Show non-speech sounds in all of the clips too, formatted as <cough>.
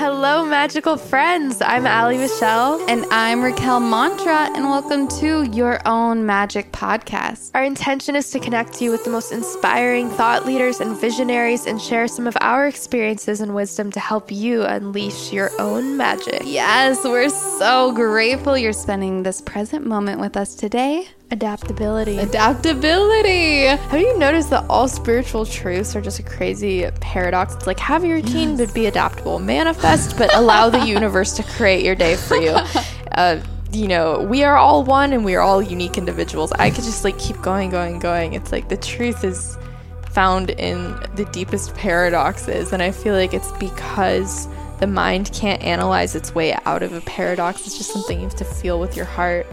Hello, magical friends. I'm Ali Michelle. And I'm Raquel Mantra, and welcome to Your Own Magic Podcast. Our intention is to connect you with the most inspiring thought leaders and visionaries and share some of our experiences and wisdom to help you unleash your own magic. Yes, we're so grateful you're spending this present moment with us today. Adaptability. Adaptability. Have you noticed that all spiritual truths are just a crazy paradox? It's like have your routine, yes. but be adaptable. Manifest, but allow the <laughs> universe to create your day for you. Uh, you know, we are all one and we are all unique individuals. I could just like keep going, going, going. It's like the truth is found in the deepest paradoxes. And I feel like it's because the mind can't analyze its way out of a paradox. It's just something you have to feel with your heart.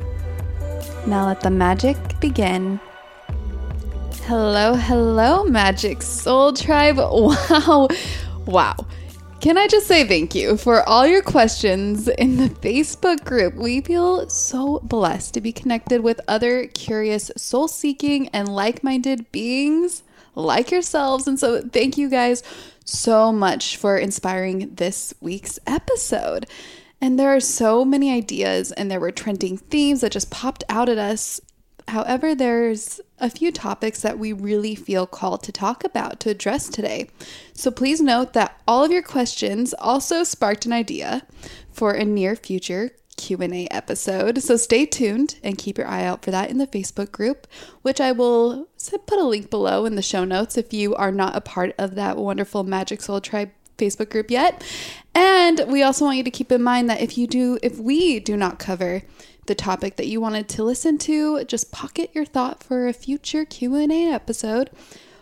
Now let the magic begin. Hello, hello, Magic Soul Tribe. <laughs> Wow, wow. Can I just say thank you for all your questions in the Facebook group? We feel so blessed to be connected with other curious, soul seeking, and like minded beings like yourselves. And so, thank you guys so much for inspiring this week's episode. And there are so many ideas, and there were trending themes that just popped out at us. However, there's a few topics that we really feel called to talk about, to address today. So please note that all of your questions also sparked an idea for a near future Q&A episode. So stay tuned and keep your eye out for that in the Facebook group, which I will put a link below in the show notes if you are not a part of that wonderful Magic Soul Tribe Facebook group yet. And we also want you to keep in mind that if you do, if we do not cover the topic that you wanted to listen to, just pocket your thought for a future Q&A episode.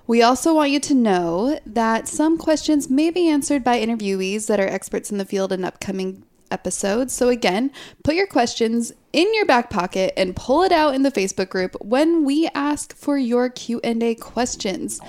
We also want you to know that some questions may be answered by interviewees that are experts in the field in upcoming episodes. So again, put your questions in your back pocket and pull it out in the Facebook group when we ask for your Q&A questions.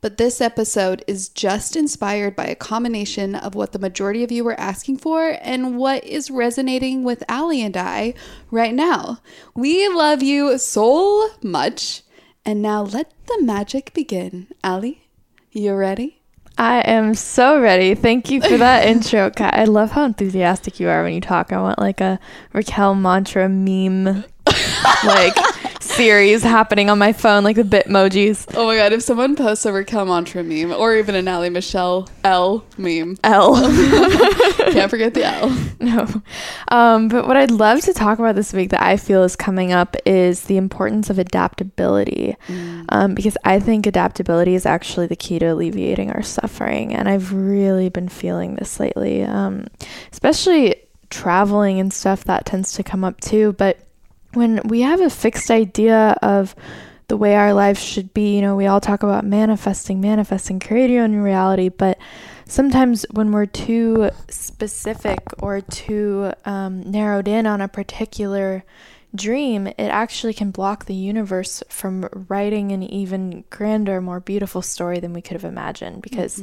But this episode is just inspired by a combination of what the majority of you were asking for and what is resonating with Ali and I right now. We love you so much. And now let the magic begin. Ali, you ready? I am so ready. Thank you for that <laughs> intro, Kat. I love how enthusiastic you are when you talk. I want like a Raquel mantra meme, like series happening on my phone, like the Bitmojis. Oh my god, if someone posts a Raquel Mantra meme or even an Ali Michelle L meme, L. <laughs> can't forget the L. no. Um, but what I'd love to talk about this week that I feel is coming up is the importance of adaptability. Um, because I think adaptability is actually the key to alleviating our suffering. And I've really been feeling this lately, um, especially traveling and stuff that tends to come up too. But when we have a fixed idea of the way our lives should be, you know, we all talk about manifesting, manifesting, create your own reality, but sometimes when we're too specific or too um, narrowed in on a particular dream, it actually can block the universe from writing an even grander, more beautiful story than we could have imagined because.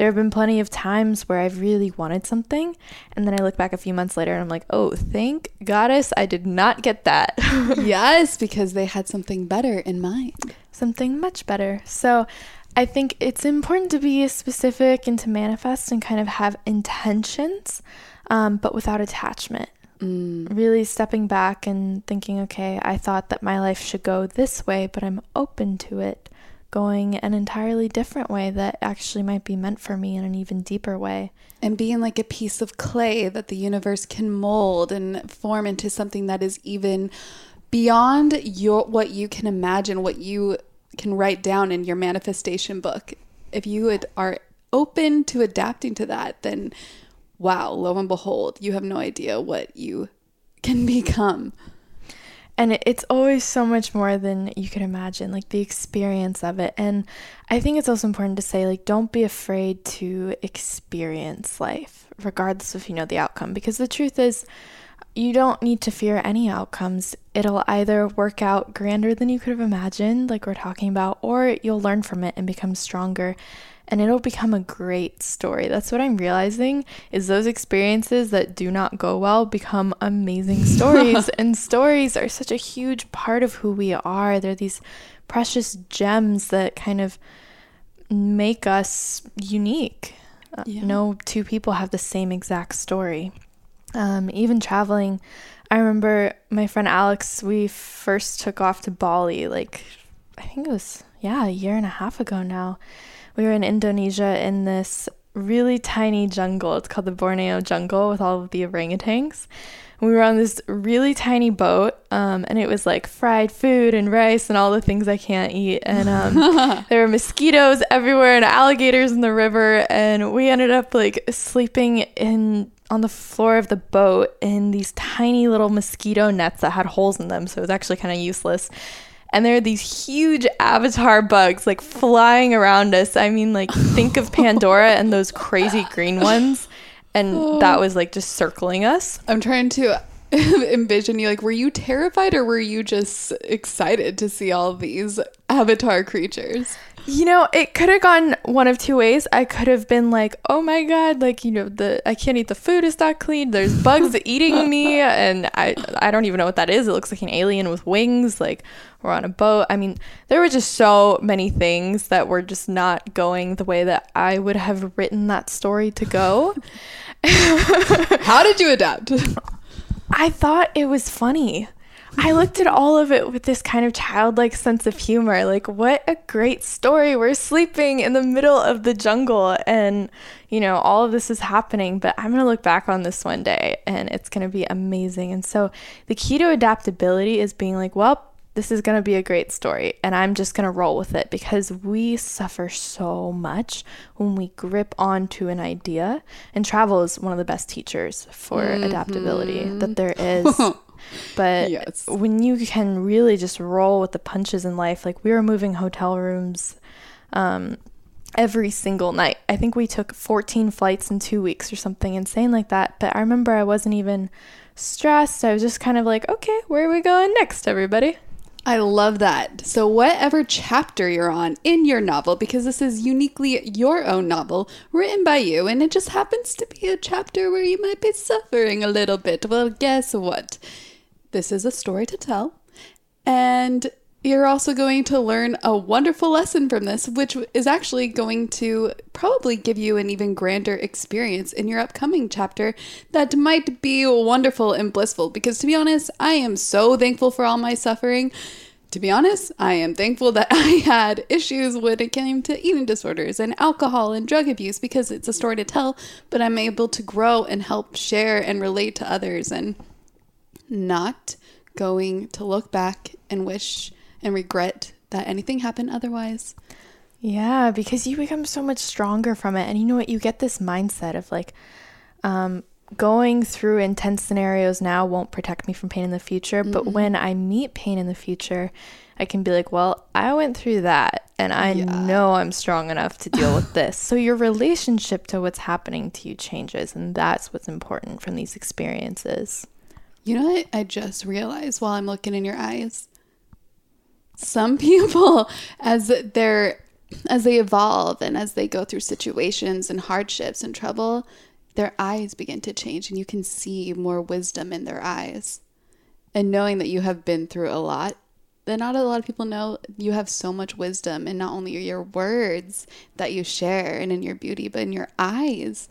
There have been plenty of times where I've really wanted something, and then I look back a few months later and I'm like, oh, thank goddess I did not get that. <laughs> yes, because they had something better in mind. something much better. So I think it's important to be specific and to manifest and kind of have intentions, um, but without attachment. Really stepping back and thinking, okay, I thought that my life should go this way, but I'm open to it going an entirely different way that actually might be meant for me in an even deeper way. And being like a piece of clay that the universe can mold and form into something that is even beyond your what you can imagine, what you can write down in your manifestation book. If you are open to adapting to that, then wow, lo and behold, you have no idea what you can <laughs> become. And it's always so much more than you can imagine like the experience of it. And i think it's also important to say like don't be afraid to experience life regardless of you know the outcome. Because the truth is you don't need to fear any outcomes. It'll either work out grander than you could have imagined like we're talking about or you'll learn from it and become stronger and it'll become a great story. That's what I'm realizing is those experiences that do not go well become amazing <laughs> stories and stories are such a huge part of who we are. They're these precious gems that kind of make us unique. Uh, Yeah. No two people have the same exact story. Um, even traveling, I remember my friend Alex, we first took off to Bali, like, I think it was, yeah, a year and a half ago now. We were in Indonesia in this really tiny jungle. It's called the Borneo jungle with all of the orangutans. We were on this really tiny boat, um, and it was like fried food and rice and all the things I can't eat. And um, <laughs> there were mosquitoes everywhere and alligators in the river. And we ended up like sleeping in on the floor of the boat in these tiny little mosquito nets that had holes in them. So it was actually kind of useless. And there are these huge avatar bugs like flying around us. I mean, like, think of Pandora and those crazy green ones. And that was like just circling us. I'm trying to <laughs> envision you like were you terrified or were you just excited to see all these avatar creatures? You know, it could have gone one of two ways. I could have been like, "Oh my god, like, you know, the I can't eat the food is not clean. There's bugs <laughs> eating me." And I I don't even know what that is. It looks like an alien with wings, like we're on a boat. I mean, there were just so many things that were just not going the way that I would have written that story to go. <laughs> How did you adapt? <laughs> I thought it was funny. I looked at all of it with this kind of childlike sense of humor. Like, what a great story. We're sleeping in the middle of the jungle, and, you know, all of this is happening. But I'm going to look back on this one day, and it's going to be amazing. And so, the key to adaptability is being like, well, this is going to be a great story, and I'm just going to roll with it because we suffer so much when we grip onto an idea. And travel is one of the best teachers for mm-hmm. adaptability that there is. <laughs> But Yes. when you can really just roll with the punches in life, like we were moving hotel rooms um, every single night. I think we took 14 flights in two weeks or something insane like that. But I remember I wasn't even stressed. I was just kind of like, okay, where are we going next, everybody? I love that. So, whatever chapter you're on in your novel, because this is uniquely your own novel written by you, and it just happens to be a chapter where you might be suffering a little bit. Well, guess what? This is a story to tell. And you're also going to learn a wonderful lesson from this, which is actually going to probably give you an even grander experience in your upcoming chapter that might be wonderful and blissful. Because to be honest, I am so thankful for all my suffering to be honest, I am thankful that <laughs> I had issues when it came to eating disorders and alcohol and drug abuse because it's a story to tell, but I'm able to grow and help share and relate to others and not going to look back and wish and regret that anything happened otherwise. Yeah, because you become so much stronger from it. And you know what? You get this mindset of like, um, going through intense scenarios now won't protect me from pain in the future. But when I meet pain in the future, I can be like, well, I went through that and I Yeah. know I'm strong enough to deal with this. So your relationship to what's happening to you changes. And that's what's important from these experiences. You know what I just realized while I'm looking in your eyes? Some <laughs> people as they're as they evolve and as they go through situations and hardships and trouble, their eyes begin to change and you can see more wisdom in their eyes. And knowing that you have been through a lot, that not a lot of people know you have so much wisdom in not only your words that you share and in your beauty, but in your eyes.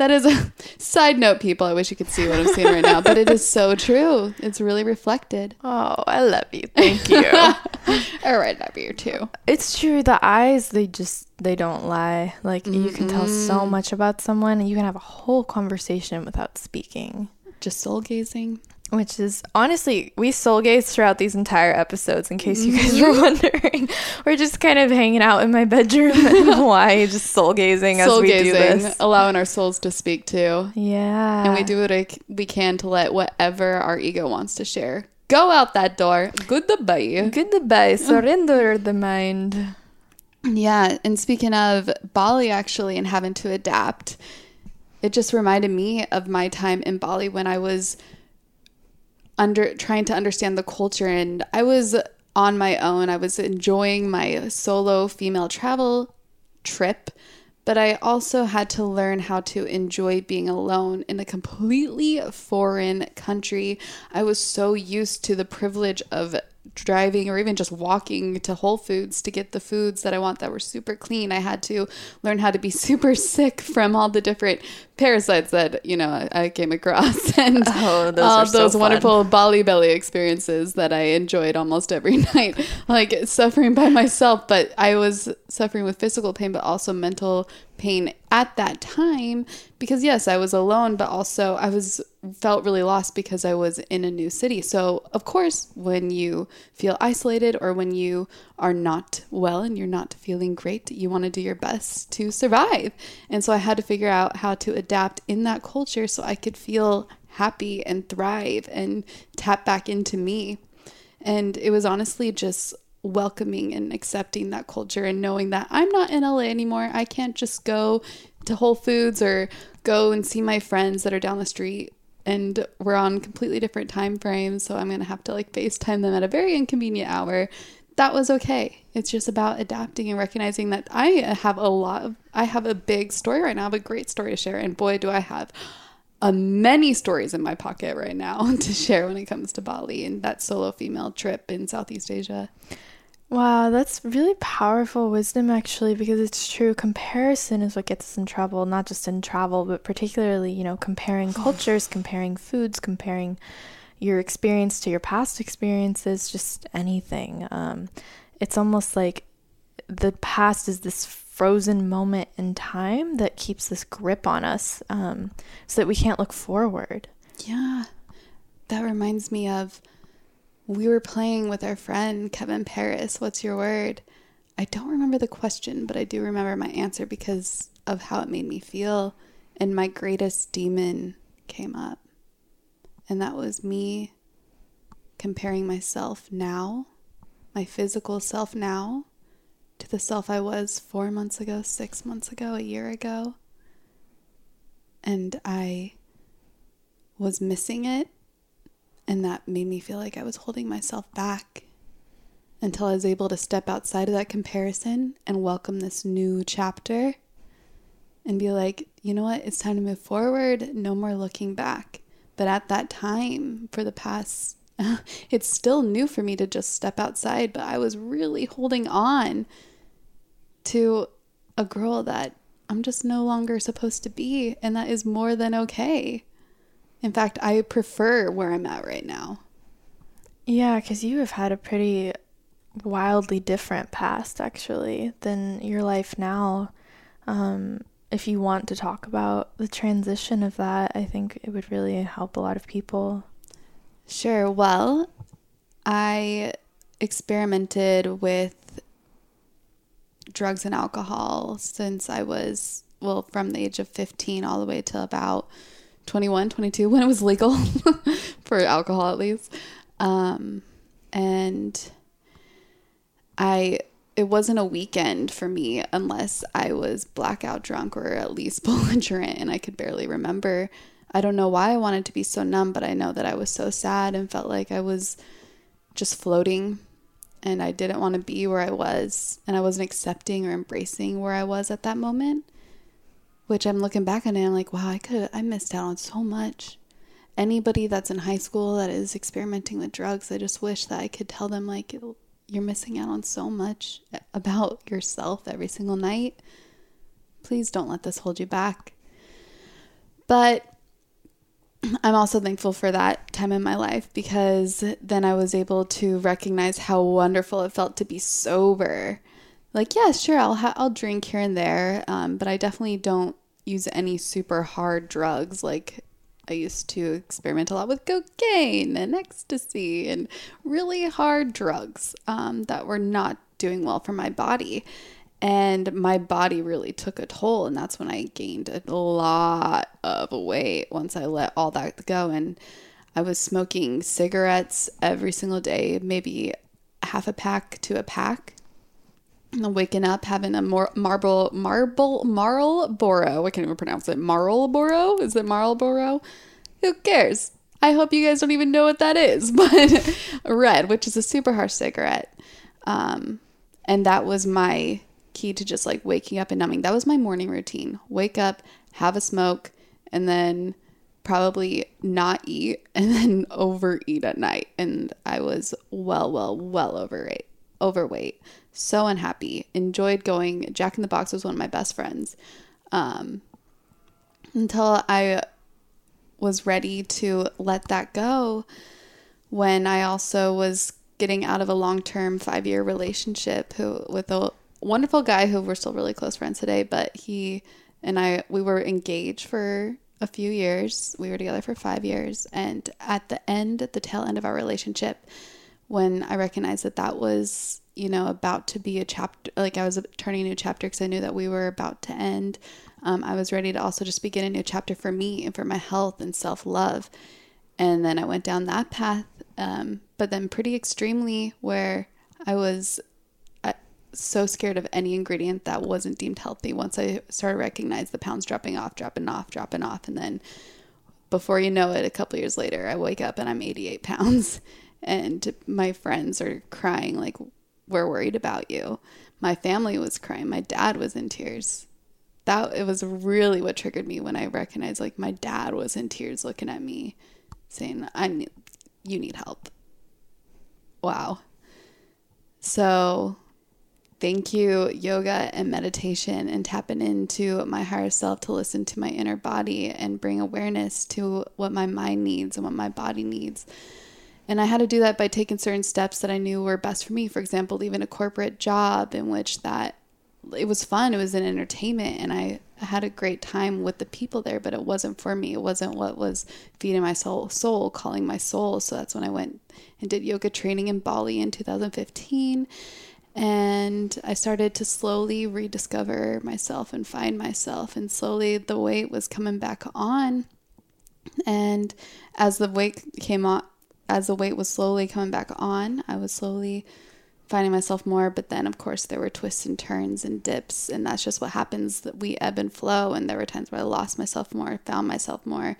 That is a <laughs> side note, people. I wish you could see what I'm seeing right now, but it is so true. It's really reflected. Oh, I love you. Thank you. <laughs> All right, love you too. It's true. The eyes, they just they don't lie. Like you can tell so mm-hmm. much about someone and you can have a whole conversation without speaking. Just soul gazing. Which is honestly, we soul gaze throughout these entire episodes. In case you guys were mm-hmm. wondering, <laughs> we're just kind of hanging out in my bedroom <laughs> in Hawaii, just soul gazing as we gazing, do this. allowing our souls to speak too. Yeah, and we do what we can to let whatever our ego wants to share go out that door. Goodbye. Goodbye. Surrender the mind. Yeah, and speaking of Bali actually and having to adapt, it just reminded me of my time in Bali when I was under trying to understand the culture and I was on my own. I was enjoying my solo female travel trip, but I also had to learn how to enjoy being alone in a completely foreign country. I was so used to the privilege of driving or even just walking to Whole Foods to get the foods that I want that were super clean. I had to learn how to be <laughs> super sick from all the different parasites that, you know, I came across <laughs> and Oh, those all so those fun. wonderful Bali belly experiences that I enjoyed almost every <laughs> night. Like suffering by myself, but I was suffering with physical pain, but also mental pain at that time because yes, I was alone, but also I was felt really lost because I was in a new city. So, of course, when you feel isolated or when you are not well and you're not feeling great, you want to do your best to survive. And so I had to figure out how to adapt in that culture so I could feel happy and thrive and tap back into me. And it was honestly just welcoming and accepting that culture and knowing that I'm not in LA anymore. I can't just go to Whole Foods or go and see my friends that are down the street and we're on completely different time frames, so I'm going to have to like FaceTime them at a very inconvenient hour. That was okay. It's just about adapting and recognizing that I have a lot of I have a big story right now. I have a great story to share and boy do I have a many stories in my pocket right now <laughs> to share when it comes to Bali and that solo female trip in Southeast Asia. Wow, that's really powerful wisdom actually because it's true. Comparison is what gets us in trouble, not just in travel, but particularly, you know, comparing cultures, comparing foods, comparing your experience to your past experiences, just anything. Um, it's almost like the past is this frozen moment in time that keeps this grip on us um, so that we can't look forward. Yeah. That reminds me of we were playing with our friend Kevin Paris. What's your word? I don't remember the question, but I do remember my answer because of how it made me feel. And my greatest demon came up. And that was me comparing myself now, my physical self now, to the self I was four months ago, six months ago, a year ago. And I was missing it. And that made me feel like I was holding myself back until I was able to step outside of that comparison and welcome this new chapter and be like, you know what? It's time to move forward. No more looking back. But at that time, for the past, <laughs> it's still new for me to just step outside, but I was really holding on to a girl that I'm just no longer supposed to be. And that is more than okay. In fact, I prefer where I'm at right now. Yeah, because you have had a pretty wildly different past actually than your life now. Um, if you want to talk about the transition of that, I think it would really help a lot of people. Sure. Well, I experimented with drugs and alcohol since I was, well, from the age of 15 all the way to about 21, 22, when it was legal <laughs> for alcohol at least. Um, and I it wasn't a weekend for me unless I was blackout drunk or at least <laughs> belligerent and I could barely remember. I don't know why I wanted to be so numb, but I know that I was so sad and felt like I was just floating and I didn't want to be where I was and I wasn't accepting or embracing where I was at that moment. Which I'm looking back on it, I'm like, wow, I could I missed out on so much. Anybody that's in high school that is experimenting with drugs, I just wish that I could tell them like you're missing out on so much about yourself every single night. Please don't let this hold you back. But I'm also thankful for that time in my life because then I was able to recognize how wonderful it felt to be sober. Like, yeah, sure, I'll ha- I'll drink here and there, um, but I definitely don't use any super hard drugs like I used to experiment a lot with cocaine and ecstasy and really hard drugs um, that were not doing well for my body. And my body really took a toll. And that's when I gained a lot of weight once I let all that go. And I was smoking cigarettes every single day, maybe half a pack to a pack. Waking up having a more marble marble Marlboro. I can't even pronounce it. Marlboro? Is it Marlboro? Who cares? I hope you guys don't even know what that is. <laughs> But red, which is a super harsh cigarette. Um, and that was my key to just like waking up and numbing. That was my morning routine. Wake up, have a smoke, and then probably not eat <laughs> and then overeat at night. And I was well, well, well overweight. Overweight so unhappy. Enjoyed going. Jack in the Box was one of my best friends. Um, until I was ready to let that go when I also was getting out of a long-term 5-year relationship who with a wonderful guy who we're still really close friends today, but he and I we were engaged for a few years. We were together for 5 years and at the end at the tail end of our relationship when I recognized that that was you know, about to be a chapter, like I was turning a new chapter because I knew that we were about to end. Um, I was ready to also just begin a new chapter for me and for my health and self love. And then I went down that path, um, but then pretty extremely where I was uh, so scared of any ingredient that wasn't deemed healthy. Once I started recognize the pounds dropping off, dropping off, dropping off, and then before you know it, a couple years later, I wake up and I'm 88 pounds, <laughs> and my friends are crying like, we're worried about you. My family was crying. My dad was in tears. That it was really what triggered me when I recognized like my dad was in tears looking at me saying, "I need you need help." Wow. So, thank you yoga and meditation and tapping into my higher self to listen to my inner body and bring awareness to what my mind needs and what my body needs and I had to do that by taking certain steps that I knew were best for me. For example, leaving a corporate job in which that it was fun, it was an entertainment, and I had a great time with the people there, but it wasn't for me. It wasn't what was feeding my soul, soul, calling my soul. So that's when I went and did yoga training in Bali in 2015. And I started to slowly rediscover myself and find myself. And slowly the weight was coming back on. And as the weight came on, as the weight was slowly coming back on, I was slowly finding myself more. But then, of course, there were twists and turns and dips, and that's just what happens. That we ebb and flow, and there were times where I lost myself more, found myself more.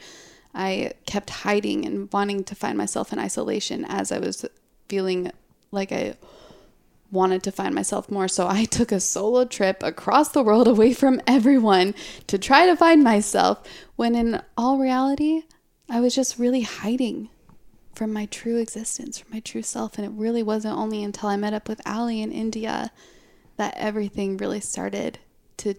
I kept hiding and wanting to find myself in isolation as I was feeling like I wanted to find myself more. So I <laughs> took a solo trip across the world away from everyone to try to find myself, when in all reality, I was just really hiding from my true existence, from my true self. And it really wasn't only until I met up with Ali in India that everything really started to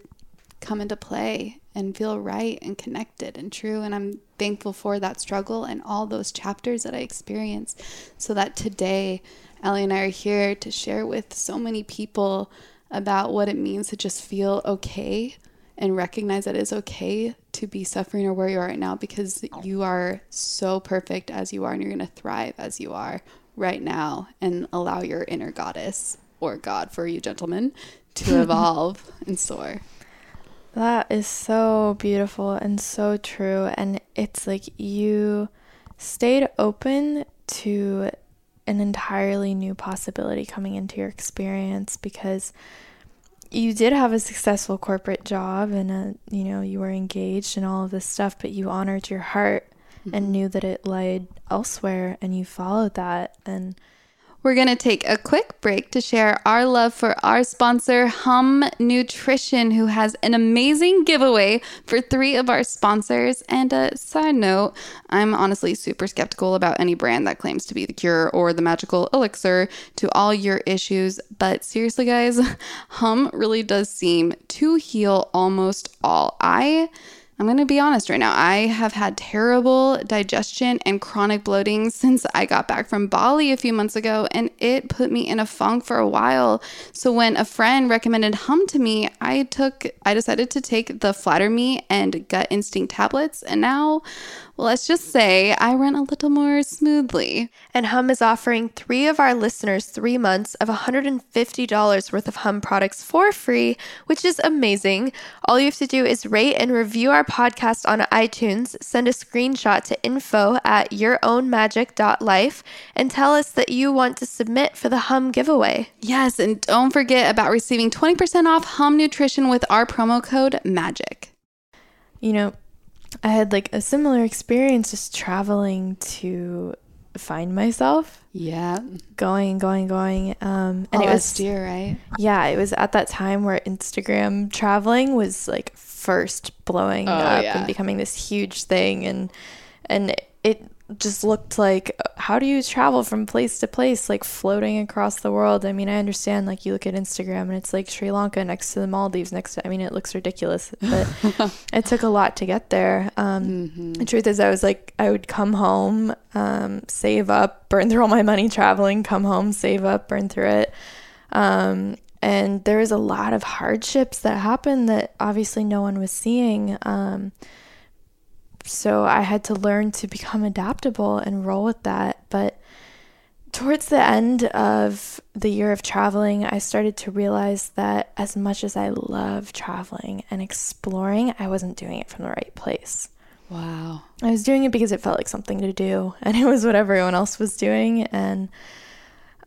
come into play and feel right and connected and true. And I'm thankful for that struggle and all those chapters that I experienced so that today, Ali and I are here to share with so many people about what it means to just feel okay and recognize that it's okay to be suffering or where you are right now because you are so perfect as you are and you're going to thrive as you are right now and allow your inner goddess or God for you gentlemen to <laughs> evolve and soar. That is so beautiful and so true. And it's like you stayed open to an entirely new possibility coming into your experience because you did have a successful corporate job and a, you know you were engaged and all of this stuff but you honored your heart mm-hmm. and knew that it lied elsewhere and you followed that and we're going to take a quick break to share our love for our sponsor, Hum Nutrition, who has an amazing giveaway for three of our sponsors. And a side note, I'm honestly super skeptical about any brand that claims to be the cure or the magical elixir to all your issues. But seriously, guys, <laughs> Hum really does seem to heal almost all. I I'm going to be honest right now. I have had terrible digestion and chronic bloating since I got back from Bali a few months ago, and it put me in a funk for a while. So when a friend recommended Hum to me, I took I decided to take the Flatter Me and Gut Instinct tablets, and now let's just say I run a little more smoothly. And Hum is offering three of our listeners three months of $150 worth of Hum products for free, which is amazing. All you have to do is rate and review our podcast on iTunes, send a screenshot to info at yourownmagic.life, and tell us that you want to submit for the Hum giveaway. Yes, and don't forget about receiving 20% off Hum Nutrition with our promo code MAGIC. You know, I had like a similar experience just traveling to find myself. Yeah. Going, going, going. Um and it was year, right? Yeah, it was at that time where Instagram traveling was like first blowing oh, up yeah. and becoming this huge thing and and it just looked like how do you travel from place to place like floating across the world? I mean i understand like you look at instagram and it's like sri lanka next to the maldives next to i mean it looks ridiculous but <laughs> it took a lot to get there. Um, mm-hmm. the truth is i was like i would come home um, save up burn through all my money traveling come home save up burn through it. Um, and there was a lot of hardships that happened that obviously no one was seeing. Um, so I had to learn to become adaptable and roll with that. But towards the end of the year of traveling, I started to realize that as much as I love traveling and exploring, I wasn't doing it from the right place. Wow. I was doing it because it felt like something to do, <laughs> and it was what everyone else was doing. And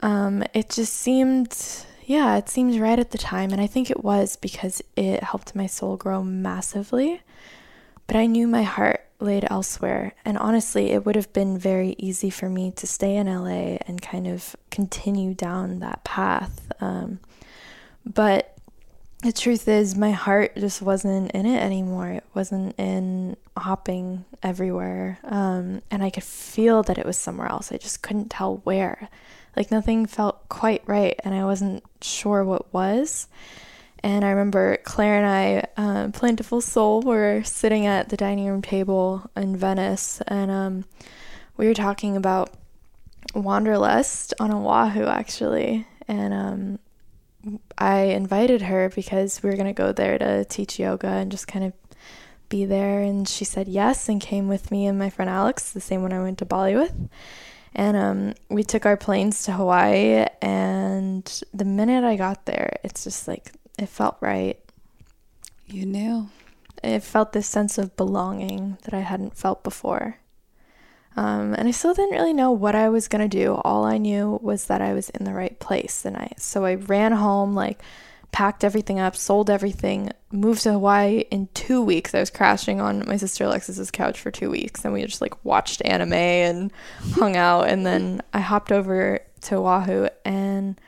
um, it just seemed, yeah, it seemed right at the time. And I think it was because it helped my soul grow massively. But I knew my heart laid elsewhere. And honestly, it would have been very easy for me to stay in LA and kind of continue down that path. Um, but the truth is, my heart just wasn't in it anymore. It wasn't in hopping everywhere. Um, and I could feel that it was somewhere else. I just couldn't tell where. Like nothing felt quite right, and I wasn't sure what was. And I remember Claire and I, um, Plentiful Soul, were sitting at the dining room table in Venice, and um, we were talking about Wanderlust on Oahu, actually. And um, I invited her because we were going to go there to teach yoga and just kind of be there. And she said yes and came with me and my friend Alex, the same one I went to Bali with. And um, we took our planes to Hawaii. And the minute I got there, it's just like it felt right. You knew. It felt this sense of belonging that I hadn't felt before. Um, and I still didn't really know what I was gonna do. All I knew was that I was in the right place, and I so I ran home, like packed everything up, sold everything, moved to Hawaii in two weeks. I was crashing on my sister Alexis's couch for two weeks, and we just like watched anime and hung out. And then I hopped over to Oahu, and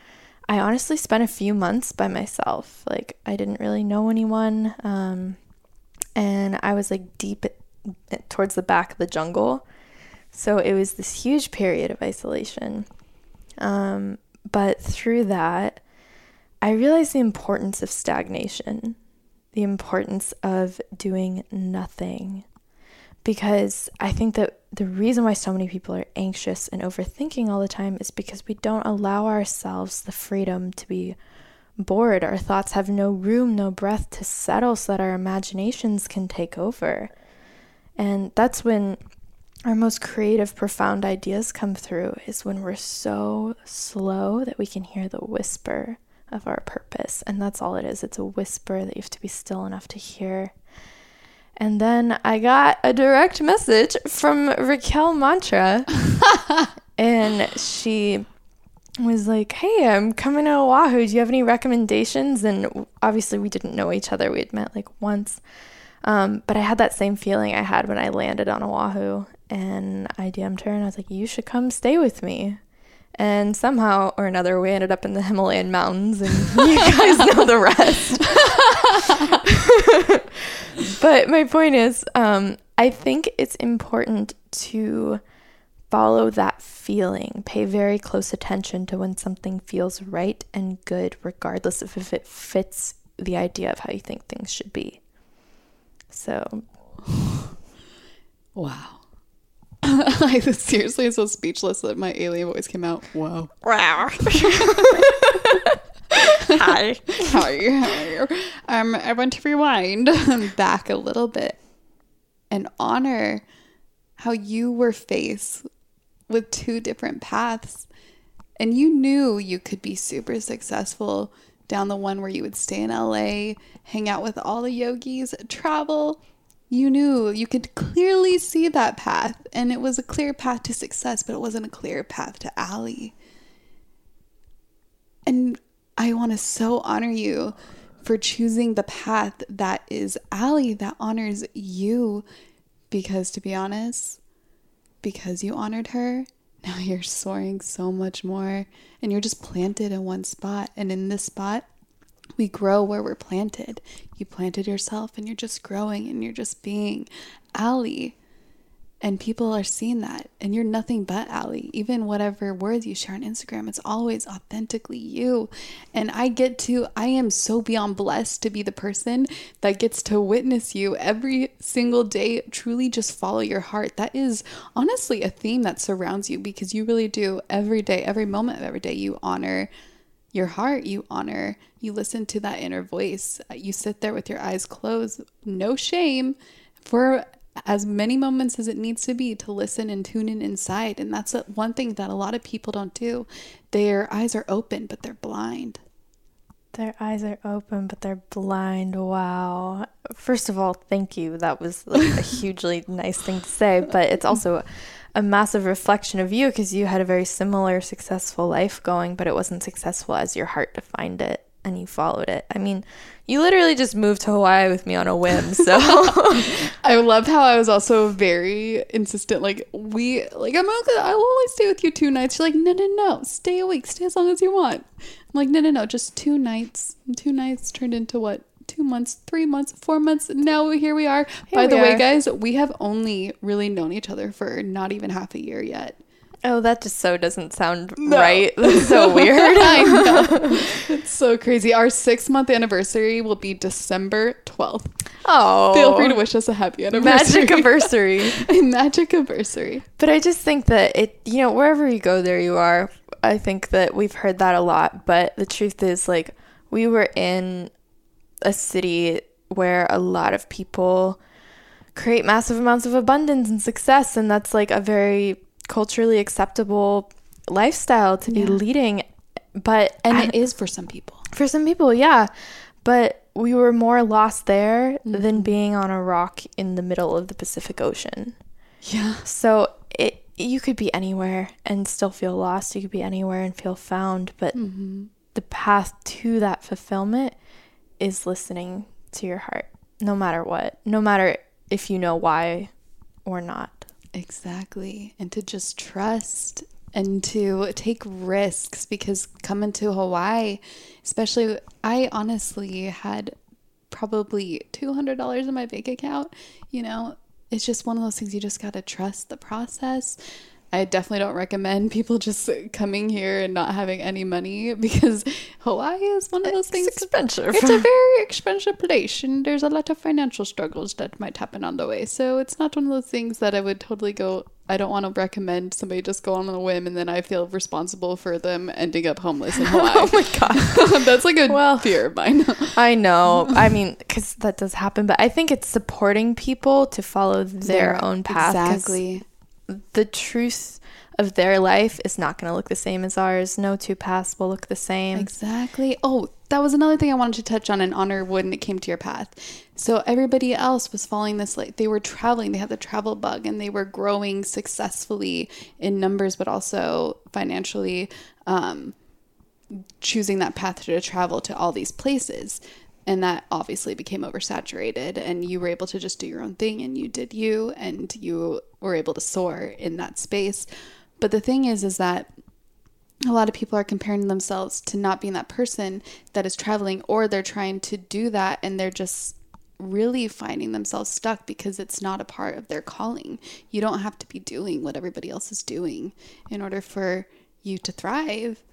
I honestly spent a few months by myself. Like, I didn't really know anyone. Um, and I was like deep towards the back of the jungle. So it was this huge period of isolation. Um, but through that, I realized the importance of stagnation, the importance of doing nothing. Because I think that the reason why so many people are anxious and overthinking all the time is because we don't allow ourselves the freedom to be bored. Our thoughts have no room, no breath to settle so that our imaginations can take over. And that's when our most creative, profound ideas come through, is when we're so slow that we can hear the whisper of our purpose. And that's all it is it's a whisper that you have to be still enough to hear. And then I got a direct message from Raquel Mantra. <laughs> and she was like, Hey, I'm coming to Oahu. Do you have any recommendations? And obviously, we didn't know each other. We had met like once. Um, but I had that same feeling I had when I landed on Oahu. And I DM'd her and I was like, You should come stay with me. And somehow or another, we ended up in the Himalayan mountains, and <laughs> you guys know the rest. <laughs> but my point is, um, I think it's important to follow that feeling. Pay very close attention to when something feels right and good, regardless of if it fits the idea of how you think things should be. So, wow. <laughs> I was seriously so speechless that my alien voice came out. Whoa. wow. <laughs> Hi. Hi. Um, I want to rewind <laughs> back a little bit and honor how you were faced with two different paths. And you knew you could be super successful down the one where you would stay in LA, hang out with all the yogis, travel. You knew you could clearly see that path, and it was a clear path to success, but it wasn't a clear path to Ali. And I want to so honor you for choosing the path that is Ali, that honors you. Because to be honest, because you honored her, <laughs> now you're soaring so much more and you're just planted in one spot. And in this spot, we grow where we're planted. You planted yourself and you're just growing and you're just being Ali. And people are seeing that. And you're nothing but Ali. Even whatever words you share on Instagram, it's always authentically you. And I get to, I am so beyond blessed to be the person that gets to witness you every single day. Truly just follow your heart. That is honestly a theme that surrounds you because you really do every day, every moment of every day, you honor your heart, you honor, you listen to that inner voice. Uh, you sit there with your eyes closed, no shame, for as many moments as it needs to be to listen and tune in inside. And that's one thing that a lot of people don't do. Their eyes are open, but they're blind. Their eyes are open, but they're blind. Wow. First of all, thank you. That was like a <laughs> hugely nice thing to say, but it's also a massive reflection of you because you had a very similar successful life going, but it wasn't successful as your heart defined it and you followed it. I mean, you literally just moved to Hawaii with me on a whim. <laughs> So I loved how I was also very insistent. Like we, like I'm okay. I'll only stay with you two nights. She's like, no, no, no, stay a week. Stay as long as you want. I'm like, no, no, no, just two nights. And two nights turned into what? Two months, three months, four months. Now here we are. By we the way, are. guys, we have only really known each other for not even half a year yet. Oh, that just so doesn't sound right. <laughs> That's so <laughs> weird. I know. <laughs> It's so crazy. Our six month anniversary will be December 12th. Oh. Feel free to wish us a happy anniversary. Magic anniversary. magic anniversary. But I just think that it, you know, wherever you go, there you are. I think that we've heard that a lot. But the truth is, like, we were in a city where a lot of people create massive amounts of abundance and success. And that's like a very culturally acceptable lifestyle to be leading. But, And I- it is for some people. for some people, yeah. But we were more lost there mm-hmm. than being on a rock in the middle of the Pacific Ocean. Yeah. So it you could be anywhere and still feel lost. You could be anywhere and feel found, but mm-hmm. the path to that fulfillment is listening to your heart, no matter what, no matter if you know why or not. Exactly. And to just trust and to take risks because coming to Hawaii, especially, I honestly had probably $200 in my bank account. You know, it's just one of those things you just got to trust the process. I definitely don't recommend <laughs> people just coming here and not having any money <laughs> because Hawaii is one of those things. expensive. It's a <laughs> very expensive place, and there's a lot of financial struggles that might happen on the way. So it's not one of those things that I would totally go. I don't want to recommend somebody just go on a whim, and then I feel responsible for them ending up homeless in oh Hawaii. oh my god. That's like a Well- fear of mine. I know. I mean, because that does happen, but I think it's supporting people to follow their own path. Exactly. The truth of their life is not going to look the same as ours. No two paths will look the same. Exactly. Oh, that was another thing I wanted to touch on and honor when it came to your path. So everybody else was following this like they were traveling, they had the travel bug and they were growing successfully in numbers but also financially um choosing that path to travel to all these places. And that obviously became oversaturated and you were able to just do your own thing and you did you and you were able to soar in that space. But the thing is is that a lot of people are comparing themselves to not being that person that is traveling or they're trying to do that and they're just really finding themselves stuck because it's not a part of their calling. You don't have to be doing what everybody else is doing in order for you to thrive.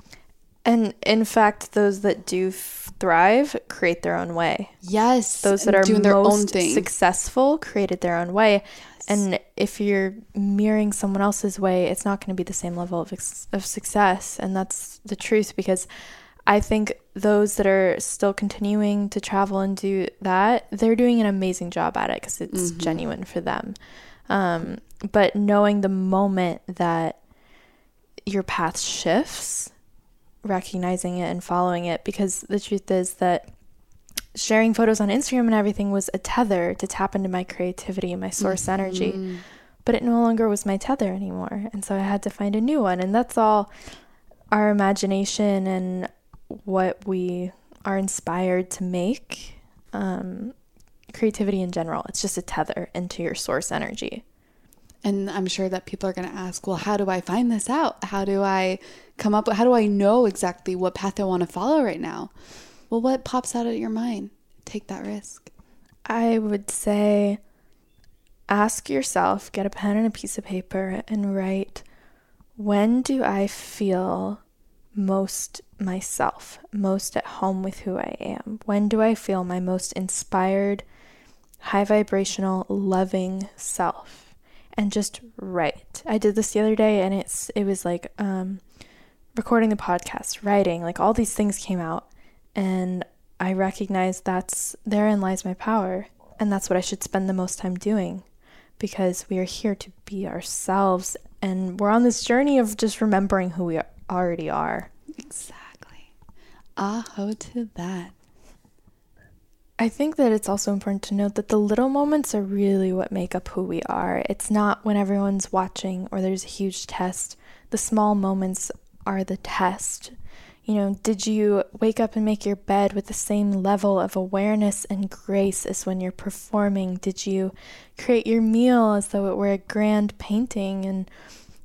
And in fact, those that do f- thrive create their own way. Yes, Those that are doing their most own thing. successful created their own way. Yes. And if you're mirroring someone else's way, it's not going to be the same level of, ex- of success. And that's the truth because I think those that are still continuing to travel and do that, they're doing an amazing job at it because it's Mm-hmm. genuine for them. Um, but knowing the moment that your path shifts, recognizing it and following it, because the truth is that sharing photos on Instagram and everything was a tether to tap into my creativity and my source energy. But it no longer was my tether anymore. And so I had to find a new one. And that's all our imagination and what we are inspired to make. Um, creativity in general, it's just a tether into your source energy. And I'm sure that people are going to ask, well, how do I find this out? How do I come up with, how do I know exactly what path I want to follow right now? Well, what pops out of your mind? Take that risk. I would say ask yourself, get a pen and a piece of paper, and write when do I feel most myself, most at home with who I am? When do I feel my most inspired, high vibrational, loving self? And just write. I did this the other day and it's it was like um recording the podcast, writing, like all these things came out and I recognize that's therein lies my power and that's what I should spend the most time doing because we are here to be ourselves and we're on this journey of just remembering who we already are. Exactly. Aho to that. I think that it's also important to note that the little moments are really what make up who we are. It's not when everyone's watching or there's a huge test. The small moments are the test. You know, did you wake up and make your bed with the same level of awareness and grace as when you're performing? Did you create your meal as though it were a grand painting? And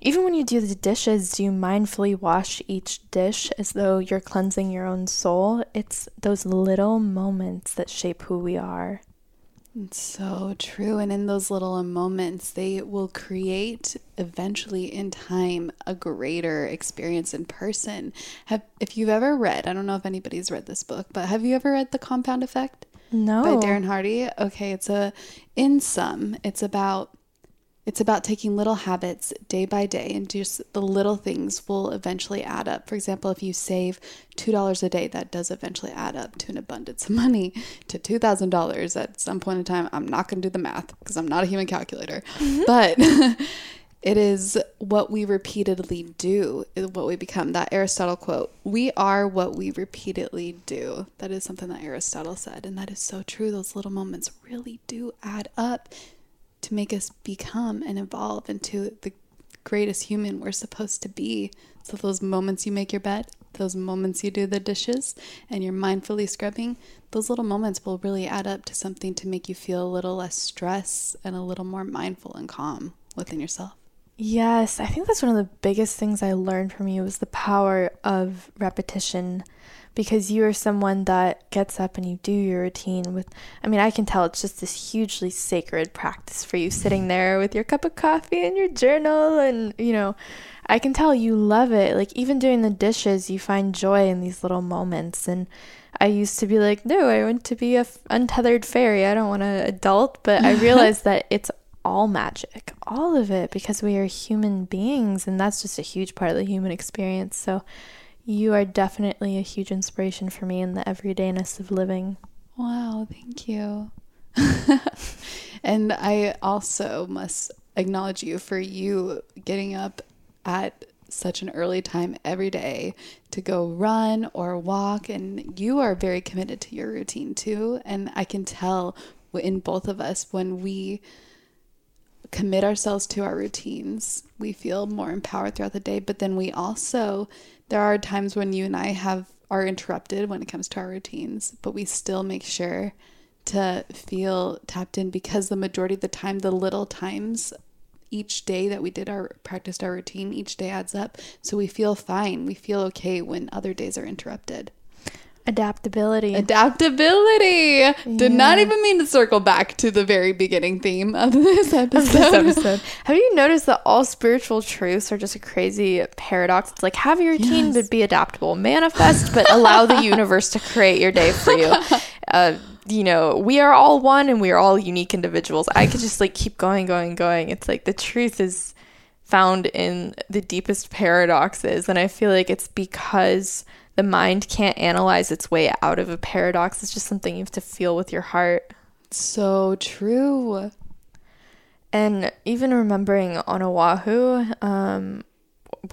even when you do the dishes, do you mindfully wash each dish as though you're cleansing your own soul? It's those little moments that shape who we are. It's so true. And in those little moments, they will create eventually in time a greater experience in person. Have if you've ever read, I don't know if anybody's read this book, but have you ever read The Compound Effect? No. by Darren Hardy. Okay, it's a in sum, it's about it's about taking little habits day by day and just the little things will eventually add up. For example, if you save $2 a day, that does eventually add up to an abundance of money to $2,000 at some point in time. I'm not going to do the math because I'm not a human calculator. Mm-hmm. But <laughs> it is what we repeatedly do, is what we become. That Aristotle quote, we are what we repeatedly do. That is something that Aristotle said. And that is so true. Those little moments really do add up to make us become and evolve into the greatest human we're supposed to be. So, those moments you make your bed, those moments you do the dishes, and you're mindfully scrubbing, those little moments will really add up to something to make you feel a little less stress and a little more mindful and calm within yourself. Yes, I think that's one of the biggest things I learned from you was the power of repetition because you are someone that gets up and you do your routine with I mean, I can tell it's just this hugely sacred practice for you sitting mm-hmm. there with your cup of coffee and your journal and, you know, I can tell you love it. Like even doing the dishes, you find joy in these little moments and I used to be like, no, I want to be a f- untethered fairy. I don't want an adult, but I <laughs> realized that it's all magic, all of it, because we are human beings, and that's just a huge part of the human experience. So, you are definitely a huge inspiration for me in the everydayness of living. Wow, thank you. <laughs> and I also must acknowledge you for you getting up at such an early time every day to go run or walk and you are very committed to your routine too and I can tell in both of us when we commit ourselves to our routines we feel more empowered throughout the day but then we also there are times when you and I have are interrupted when it comes to our routines but we still make sure to feel tapped in because the majority of the time the little times each day that we did our practiced our routine each day adds up. So we feel fine. We feel okay when other days are interrupted Adaptability. adaptability did not even mean to circle back to the very beginning theme of this <laughs> episode, this episode. Have you noticed that all spiritual truths are just a crazy paradox? It's like have your routine Yes. but be adaptable, manifest but allow the <laughs> universe to create your day for you. <laughs> Uh, you know, we are all one and we are all unique individuals. I could just like keep going, going, going. It's like the truth is found in the deepest paradoxes, and I feel like it's because the mind can't analyze its way out of a paradox. It's just something you have to feel with your heart. so true And even remembering on Oahu, um,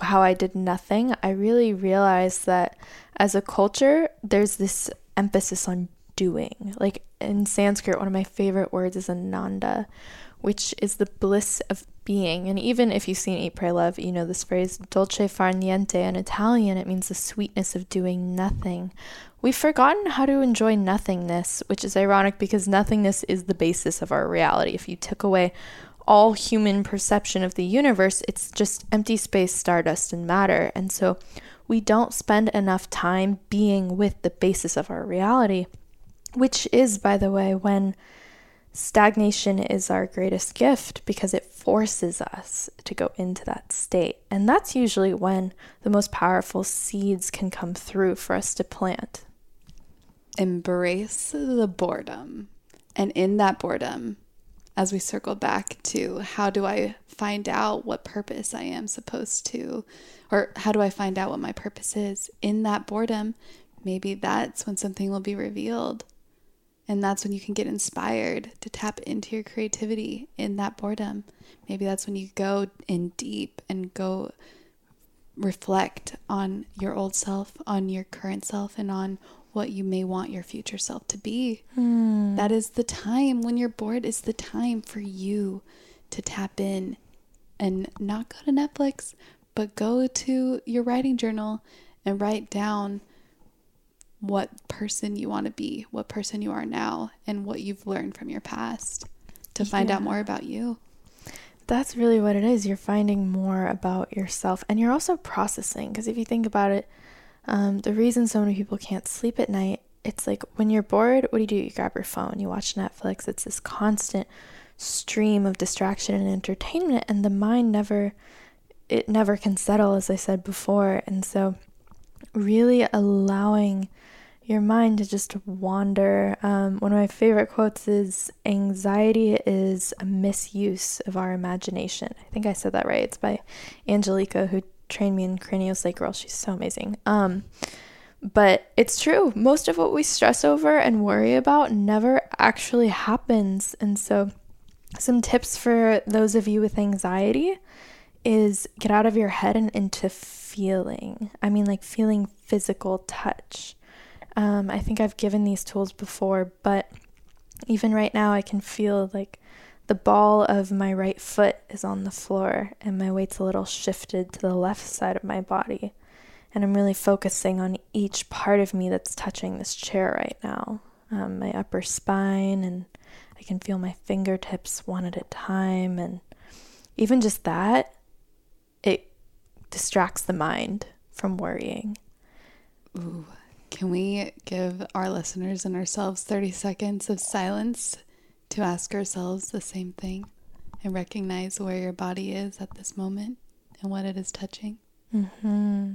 how I did nothing, I really realized that as a culture, there's this emphasis on doing. Like in Sanskrit, one of my favorite words is ananda, which is the bliss of being. And even if you've seen Eat, Pray, Love, you know this phrase, dolce far niente. In Italian, it means the sweetness of doing nothing. We've forgotten how to enjoy nothingness, which is ironic because nothingness is the basis of our reality. If you took away all human perception of the universe, it's just empty space, stardust, and matter. And so we don't spend enough time being with the basis of our reality, which is, by the way, when stagnation is our greatest gift because it forces us to go into that state. And that's usually when the most powerful seeds can come through for us to plant. embrace the boredom. And in that boredom, as we circle back to how do I find out what purpose I am supposed to, or how do I find out what my purpose is? In that boredom, maybe that's when something will be revealed. And that's when you can get inspired to tap into your creativity in that boredom. Maybe that's when you go in deep and go reflect on your old self, on your current self, and on what you may want your future self to be. Hmm. That is the time when you're bored, is the time for you to tap in and not go to Netflix, but go to your writing journal and write down what person you want to be, what person you are now, and what you've learned from your past to find out more about you. That's really what it is. You're finding more about yourself and you're also processing. Because if you think about it, um, the reason so many people can't sleep at night, it's like when you're bored, what do you do? You grab your phone, you watch Netflix. It's this constant stream of distraction and entertainment, and the mind never, it never can settle, as I said before. And so, really allowing your mind to just wander. Um, one of my favorite quotes is Anxiety is a misuse of our imagination. I think I said that right. It's by Angelica, who trained me in craniosacral. She's so amazing. Um, but it's true. Most of what we stress over and worry about never actually happens. And so, some tips for those of you with anxiety is get out of your head and into feeling. I mean, like feeling physical touch. Um, I think I've given these tools before, but even right now, I can feel like the ball of my right foot is on the floor and my weight's a little shifted to the left side of my body. And I'm really focusing on each part of me that's touching this chair right now um, my upper spine, and I can feel my fingertips one at a time. And even just that it distracts the mind from worrying. Ooh, can we give our listeners and ourselves 30 seconds of silence to ask ourselves the same thing and recognize where your body is at this moment and what it is touching? Mm-hmm.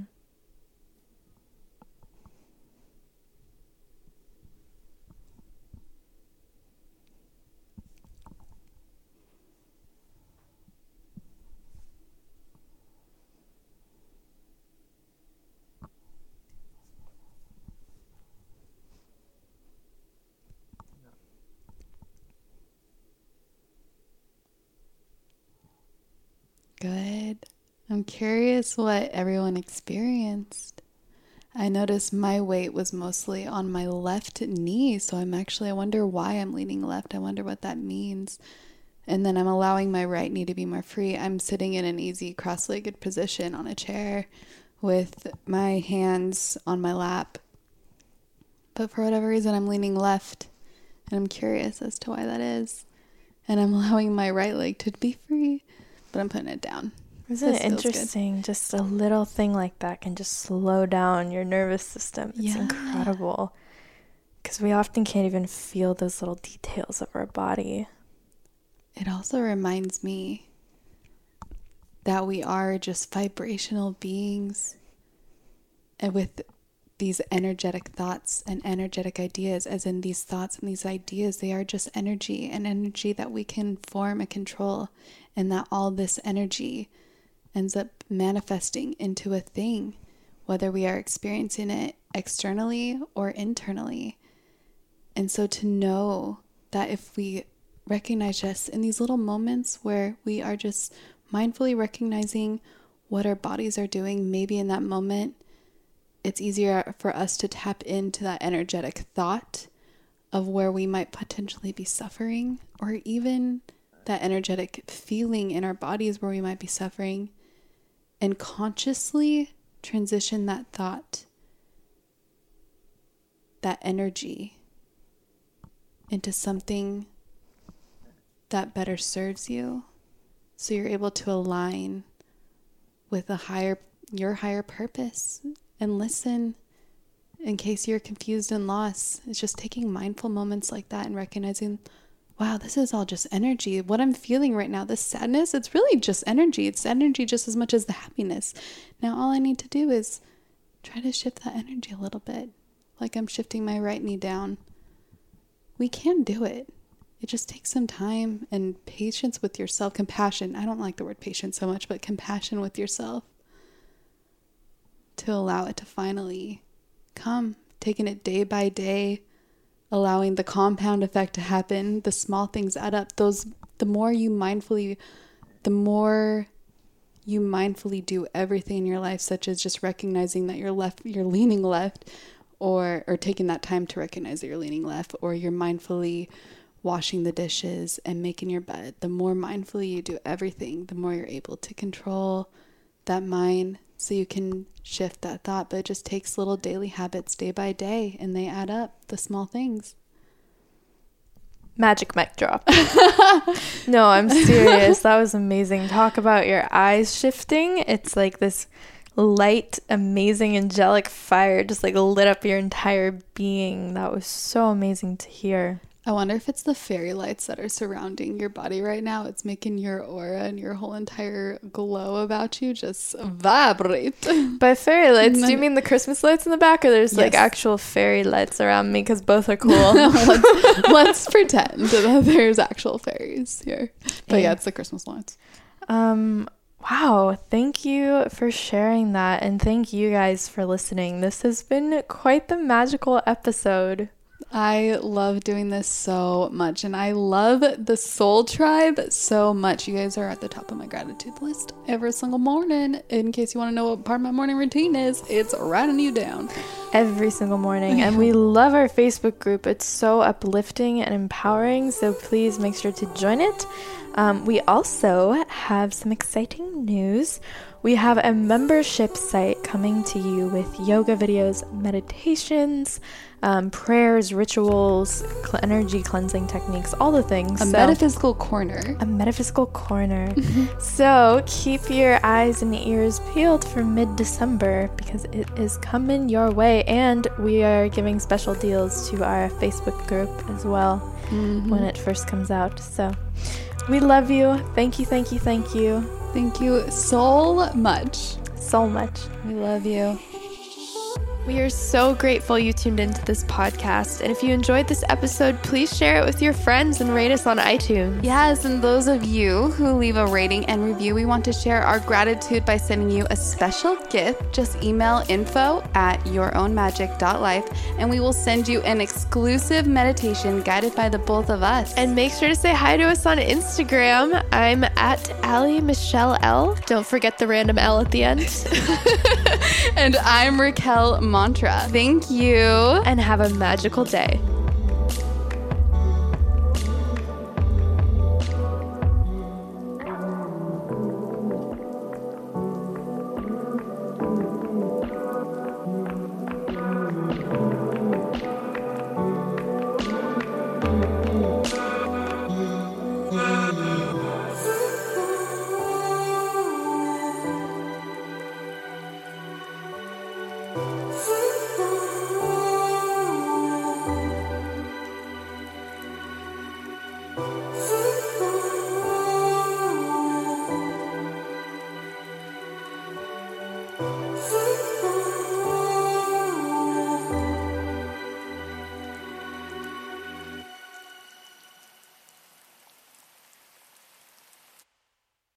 Good. I'm curious what everyone experienced. I noticed my weight was mostly on my left knee, so I'm actually, I wonder why I'm leaning left. I wonder what that means. And then I'm allowing my right knee to be more free. I'm sitting in an easy cross legged position on a chair with my hands on my lap. But for whatever reason, I'm leaning left. And I'm curious as to why that is. And I'm <laughs> allowing my right leg to be free, but I'm putting it down. Isn't This it feels good. interesting? Just a little thing like that can just slow down your nervous system. It's Yeah. incredible. Because we often can't even feel those little details of our body. It also reminds me that we are just vibrational beings and with these energetic thoughts and energetic ideas, as in these thoughts and these ideas, they are just energy and energy that we can form and control, and that all this energy ends up manifesting into a thing, whether we are experiencing it externally or internally. And so to know that if we recognize just in these little moments where we are just mindfully recognizing what our bodies are doing, maybe in that moment, it's easier for us to tap into that energetic thought of where we might potentially be suffering, or even that energetic feeling in our bodies where we might be suffering, and consciously transition that thought, that energy, into something that better serves you. So you're able to align with a higher your higher purpose and listen in case you're confused and lost. It's just taking mindful moments like that and recognizing wow this is all just energy. What i'm feeling right now this sadness it's really just energy. It's energy just as much as the happiness. Now all i need to do is try to shift that energy a little bit like i'm shifting my right knee down. We can do it. It just takes some time and patience with yourself, compassion. I don't like the word patience so much, but compassion with yourself to allow it to finally come, taking it day by day, allowing the compound effect to happen. The small things add up. Those the more you mindfully the more you mindfully do everything in your life such as just recognizing that you're left you're leaning left or or taking that time to recognize that you're leaning left or you're mindfully washing the dishes and making your bed, the more mindfully you do everything, the more you're able to control that mind so you can shift that thought. But it just takes little daily habits day by day and they add up, the small things. Magic mic drop. <laughs> no, I'm serious. That was amazing. Talk about your eyes shifting. It's like this light, amazing, angelic fire just like lit up your entire being. That was so amazing to hear. I wonder if it's the fairy lights that are surrounding your body right now. It's making your aura and your whole entire glow about you just vibrate. <laughs> By fairy lights, do you <laughs> mean the Christmas lights in the back, or there's like actual fairy lights around me? Because both are <laughs> cool. let's, let's pretend that there's actual fairies here. But yeah, Yeah. it's the Christmas lights. Um, wow. Thank you for sharing that. And thank you guys for listening. This has been quite the magical episode. I love doing this so much, and I love the Soul Tribe so much. You guys are at the top of my gratitude list every single morning. In case you want to know what part of my morning routine is, it's writing you down. every single morning. And we <laughs> love our Facebook group. It's so uplifting and empowering. So please make sure to join it. Um, we also have some exciting news. We have a membership site coming to you with yoga videos, meditations, um, prayers, rituals, cl- energy cleansing techniques, all the things. A So- metaphysical corner. a metaphysical corner. <laughs> so keep your eyes and ears peeled for mid December because it is coming your way. And we are giving special deals to our Facebook group as well when it first comes out. So we love you. Thank you, thank you, thank you Thank you so much. so much. We love you. We are so grateful you tuned into this podcast. And if you enjoyed this episode, please share it with your friends and rate us on iTunes. Yes, and those of you who leave a rating and review, we want to share our gratitude by sending you a special gift. Just email info at yourownmagic.life and we will send you an exclusive meditation guided by the both of us. And make sure to say hi to us on Instagram. I'm at Ali Michelle L. Don't forget the random L at the end. <laughs> and I'm Raquel Mantra. Thank you. and have a magical day.